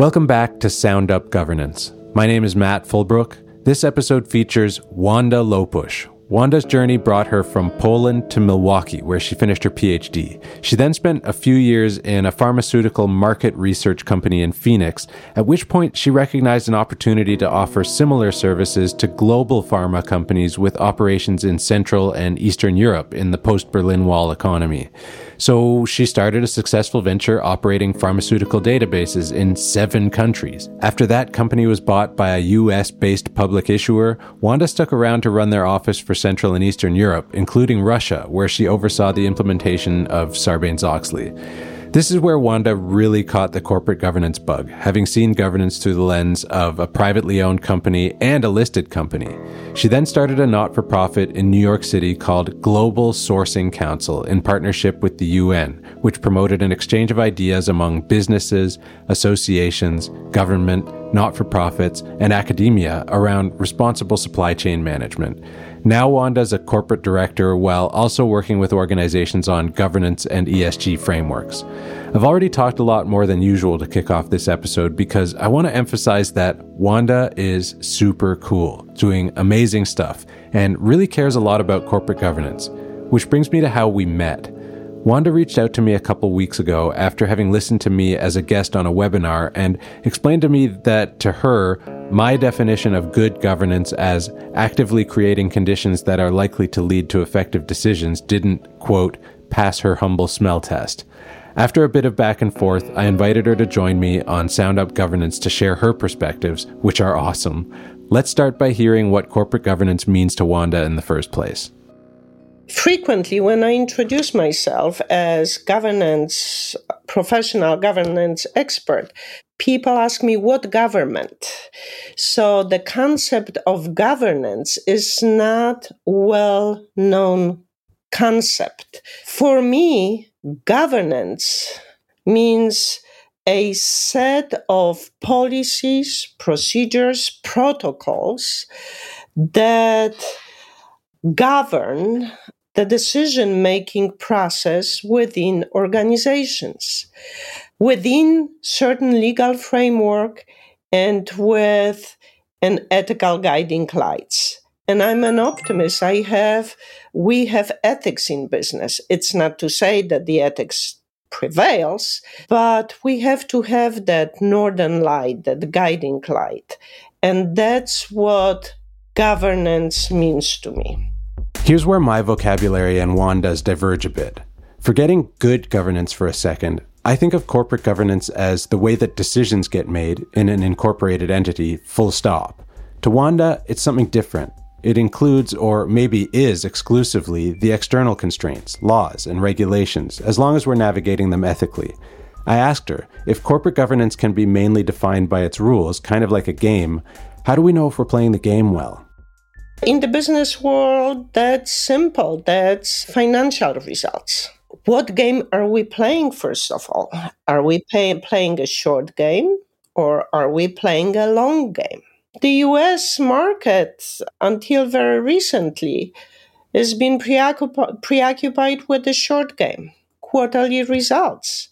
Welcome back to Sound Up Governance. My name is Matt Fullbrook. This episode features Wanda Lopuch. Wanda's journey brought her from Poland to Milwaukee, where she finished her PhD. She then spent a few years in a pharmaceutical market research company in Phoenix, at which point she recognized an opportunity to offer similar services to global pharma companies with operations in Central and Eastern Europe in the post Berlin Wall economy. So she started a successful venture operating pharmaceutical databases in seven countries. After that company was bought by a US based public issuer, Wanda stuck around to run their office for Central and Eastern Europe, including Russia, where she oversaw the implementation of Sarbanes Oxley. This is where Wanda really caught the corporate governance bug, having seen governance through the lens of a privately owned company and a listed company. She then started a not for profit in New York City called Global Sourcing Council in partnership with the UN, which promoted an exchange of ideas among businesses, associations, government, not for profits, and academia around responsible supply chain management. Now, Wanda is a corporate director while also working with organizations on governance and ESG frameworks. I've already talked a lot more than usual to kick off this episode because I want to emphasize that Wanda is super cool, doing amazing stuff, and really cares a lot about corporate governance. Which brings me to how we met. Wanda reached out to me a couple weeks ago after having listened to me as a guest on a webinar and explained to me that to her, my definition of good governance as actively creating conditions that are likely to lead to effective decisions didn't, quote, pass her humble smell test. After a bit of back and forth, I invited her to join me on Sound Up Governance to share her perspectives, which are awesome. Let's start by hearing what corporate governance means to Wanda in the first place frequently when I introduce myself as governance professional governance expert, people ask me what government. So the concept of governance is not well known concept. For me, governance means a set of policies, procedures, protocols that govern the decision making process within organizations, within certain legal framework and with an ethical guiding lights. And I'm an optimist. I have, we have ethics in business. It's not to say that the ethics prevails, but we have to have that northern light, that guiding light. And that's what governance means to me. Here's where my vocabulary and Wanda's diverge a bit. Forgetting good governance for a second, I think of corporate governance as the way that decisions get made in an incorporated entity, full stop. To Wanda, it's something different. It includes, or maybe is exclusively, the external constraints, laws, and regulations, as long as we're navigating them ethically. I asked her if corporate governance can be mainly defined by its rules, kind of like a game, how do we know if we're playing the game well? In the business world, that's simple. That's financial results. What game are we playing, first of all? Are we pay- playing a short game or are we playing a long game? The US market, until very recently, has been preoccup- preoccupied with the short game, quarterly results.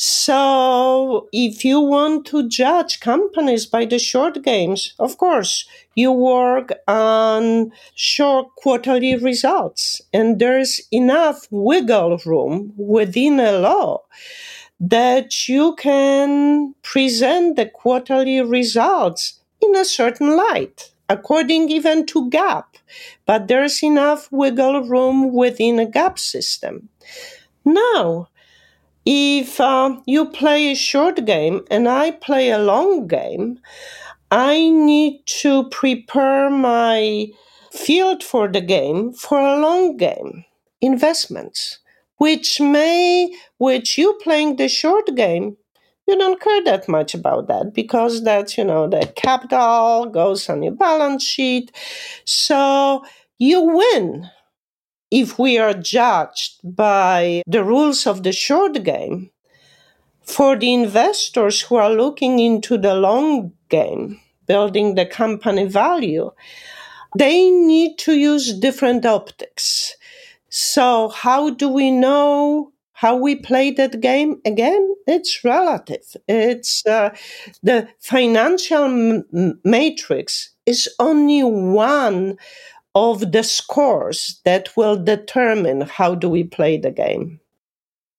So, if you want to judge companies by the short games, of course, you work on short quarterly results, and there's enough wiggle room within a law that you can present the quarterly results in a certain light, according even to GAAP, But there's enough wiggle room within a GAAP system. Now, if uh, you play a short game and I play a long game, I need to prepare my field for the game for a long game. Investments, which may, which you playing the short game, you don't care that much about that because that's, you know, the capital goes on your balance sheet. So you win if we are judged by the rules of the short game, for the investors who are looking into the long game, building the company value, they need to use different optics. So, how do we know how we play that game again it's relative it's uh, the financial m- matrix is only one of the scores that will determine how do we play the game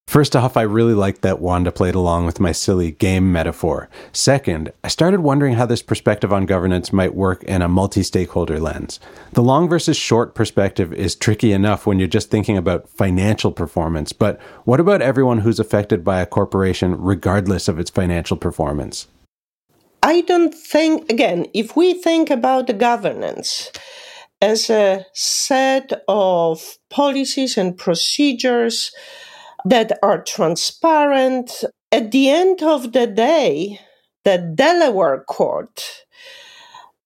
First off, I really liked that Wanda played along with my silly game metaphor. Second, I started wondering how this perspective on governance might work in a multi stakeholder lens. The long versus short perspective is tricky enough when you're just thinking about financial performance, but what about everyone who's affected by a corporation regardless of its financial performance? I don't think, again, if we think about the governance, as a set of policies and procedures that are transparent. At the end of the day, the Delaware court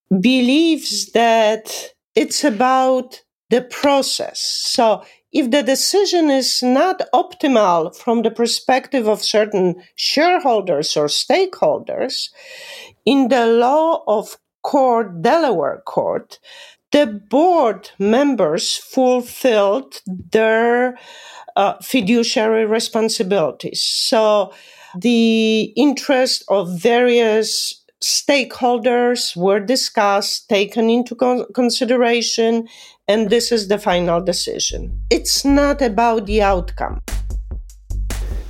believes that it's about the process. So if the decision is not optimal from the perspective of certain shareholders or stakeholders, in the law of court, Delaware court, the board members fulfilled their uh, fiduciary responsibilities. So the interest of various stakeholders were discussed, taken into con- consideration, and this is the final decision. It's not about the outcome.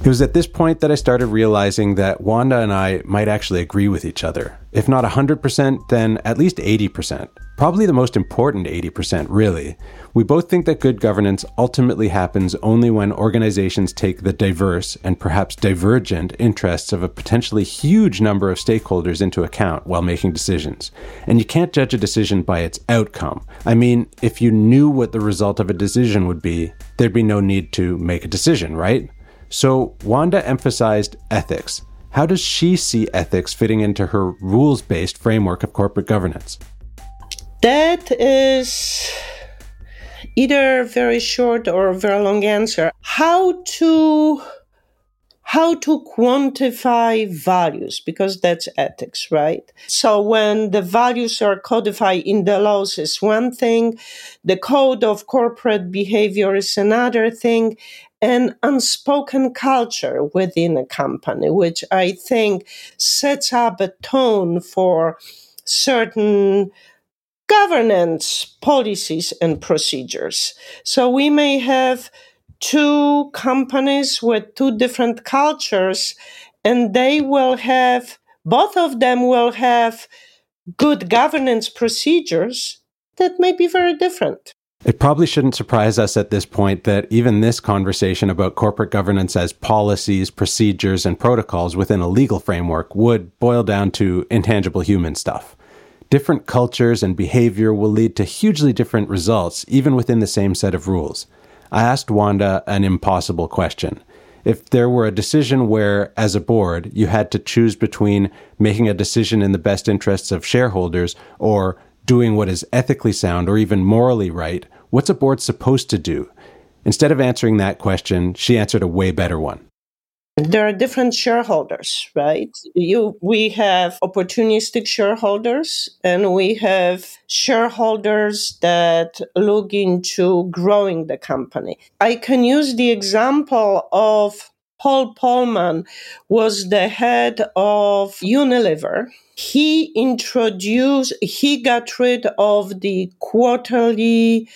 It was at this point that I started realizing that Wanda and I might actually agree with each other. If not 100%, then at least 80%. Probably the most important 80%, really. We both think that good governance ultimately happens only when organizations take the diverse and perhaps divergent interests of a potentially huge number of stakeholders into account while making decisions. And you can't judge a decision by its outcome. I mean, if you knew what the result of a decision would be, there'd be no need to make a decision, right? So, Wanda emphasized ethics. How does she see ethics fitting into her rules based framework of corporate governance? That is either a very short or a very long answer. How to how to quantify values because that's ethics right so when the values are codified in the laws is one thing the code of corporate behavior is another thing an unspoken culture within a company, which I think sets up a tone for certain governance policies and procedures. So we may have two companies with two different cultures, and they will have, both of them will have good governance procedures that may be very different. It probably shouldn't surprise us at this point that even this conversation about corporate governance as policies, procedures, and protocols within a legal framework would boil down to intangible human stuff. Different cultures and behavior will lead to hugely different results, even within the same set of rules. I asked Wanda an impossible question. If there were a decision where, as a board, you had to choose between making a decision in the best interests of shareholders or doing what is ethically sound or even morally right, what's a board supposed to do? Instead of answering that question, she answered a way better one. There are different shareholders, right? You, we have opportunistic shareholders and we have shareholders that look into growing the company. I can use the example of Paul Polman was the head of Unilever he introduced, he got rid of the quarterly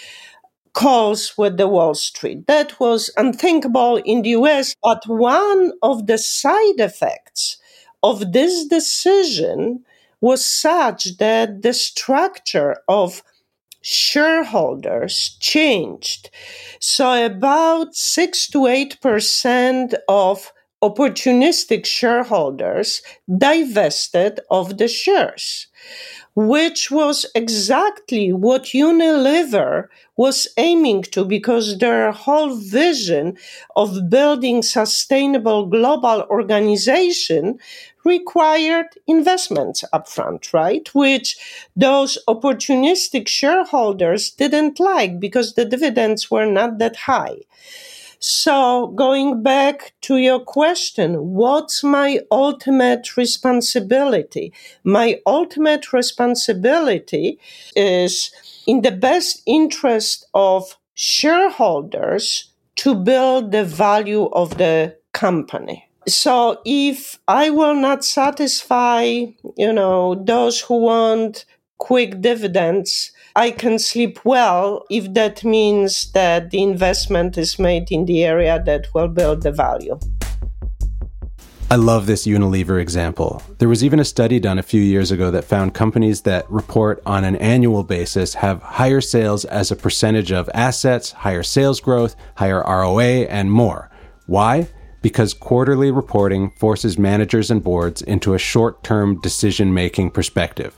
calls with the Wall Street. That was unthinkable in the US. But one of the side effects of this decision was such that the structure of shareholders changed. So about six to eight percent of opportunistic shareholders divested of the shares, which was exactly what Unilever was aiming to because their whole vision of building sustainable global organization required investments upfront, right? Which those opportunistic shareholders didn't like because the dividends were not that high. So, going back to your question, what's my ultimate responsibility? My ultimate responsibility is in the best interest of shareholders to build the value of the company. So if I will not satisfy, you know, those who want quick dividends, I can sleep well if that means that the investment is made in the area that will build the value. I love this Unilever example. There was even a study done a few years ago that found companies that report on an annual basis have higher sales as a percentage of assets, higher sales growth, higher ROA, and more. Why? Because quarterly reporting forces managers and boards into a short term decision making perspective.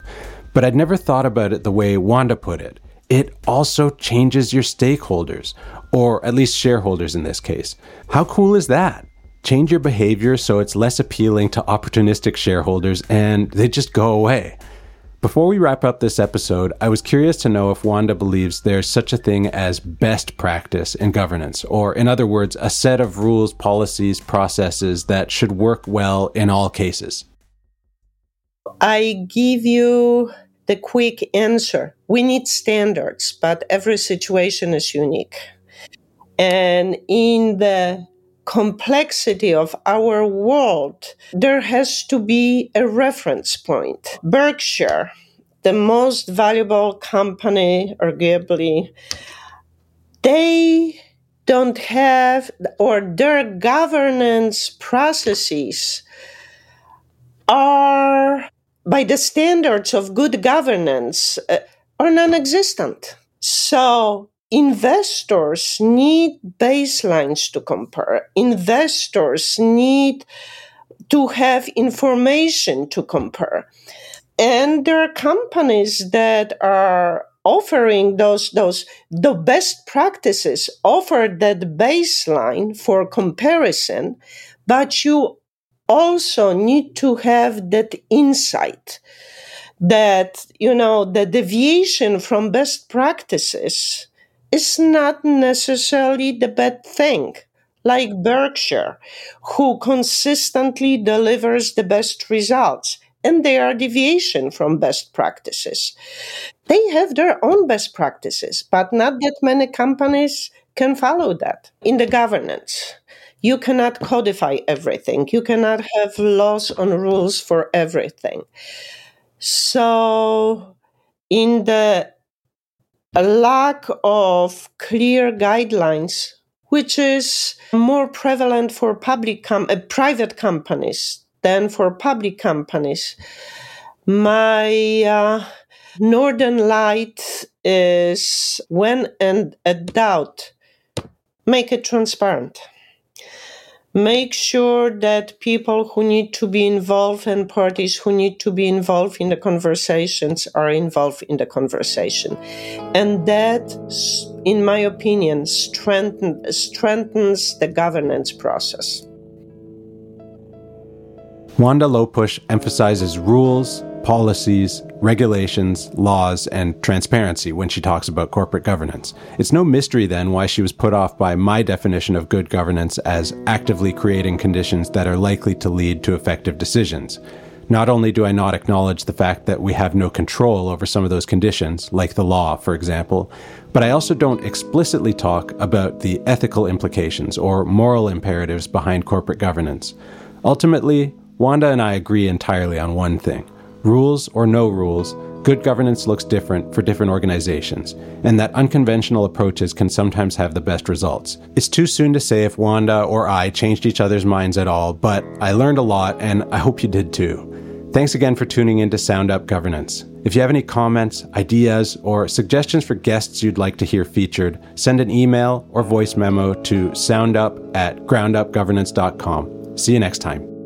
But I'd never thought about it the way Wanda put it. It also changes your stakeholders, or at least shareholders in this case. How cool is that? change your behavior so it's less appealing to opportunistic shareholders and they just go away. Before we wrap up this episode, I was curious to know if Wanda believes there's such a thing as best practice in governance, or in other words, a set of rules, policies, processes that should work well in all cases. I give you the quick answer. We need standards, but every situation is unique. And in the complexity of our world, there has to be a reference point. Berkshire, the most valuable company, arguably, they don't have, or their governance processes are, by the standards of good governance, uh, are non existent. So investors need baselines to compare. Investors need to have information to compare. And there are companies that are offering those those the best practices offer that baseline for comparison but you also need to have that insight that you know the deviation from best practices is not necessarily the bad thing. Like Berkshire, who consistently delivers the best results, and they are deviation from best practices. They have their own best practices, but not that many companies can follow that in the governance. You cannot codify everything. You cannot have laws and rules for everything. So, in the lack of clear guidelines, which is more prevalent for public com- uh, private companies than for public companies. My uh, northern light is when and a doubt, make it transparent make sure that people who need to be involved and parties who need to be involved in the conversations are involved in the conversation. And that, in my opinion, strengthen, strengthens the governance process. Wanda Lopuch emphasizes rules, policies, regulations, laws, and transparency when she talks about corporate governance. It's no mystery then why she was put off by my definition of good governance as actively creating conditions that are likely to lead to effective decisions. Not only do I not acknowledge the fact that we have no control over some of those conditions, like the law, for example, but I also don't explicitly talk about the ethical implications or moral imperatives behind corporate governance. Ultimately, Wanda and I agree entirely on one thing Rules or no rules, good governance looks different for different organizations, and that unconventional approaches can sometimes have the best results. It's too soon to say if Wanda or I changed each other's minds at all, but I learned a lot, and I hope you did too. Thanks again for tuning in to Sound Up Governance. If you have any comments, ideas, or suggestions for guests you'd like to hear featured, send an email or voice memo to soundup at groundupgovernance.com. See you next time.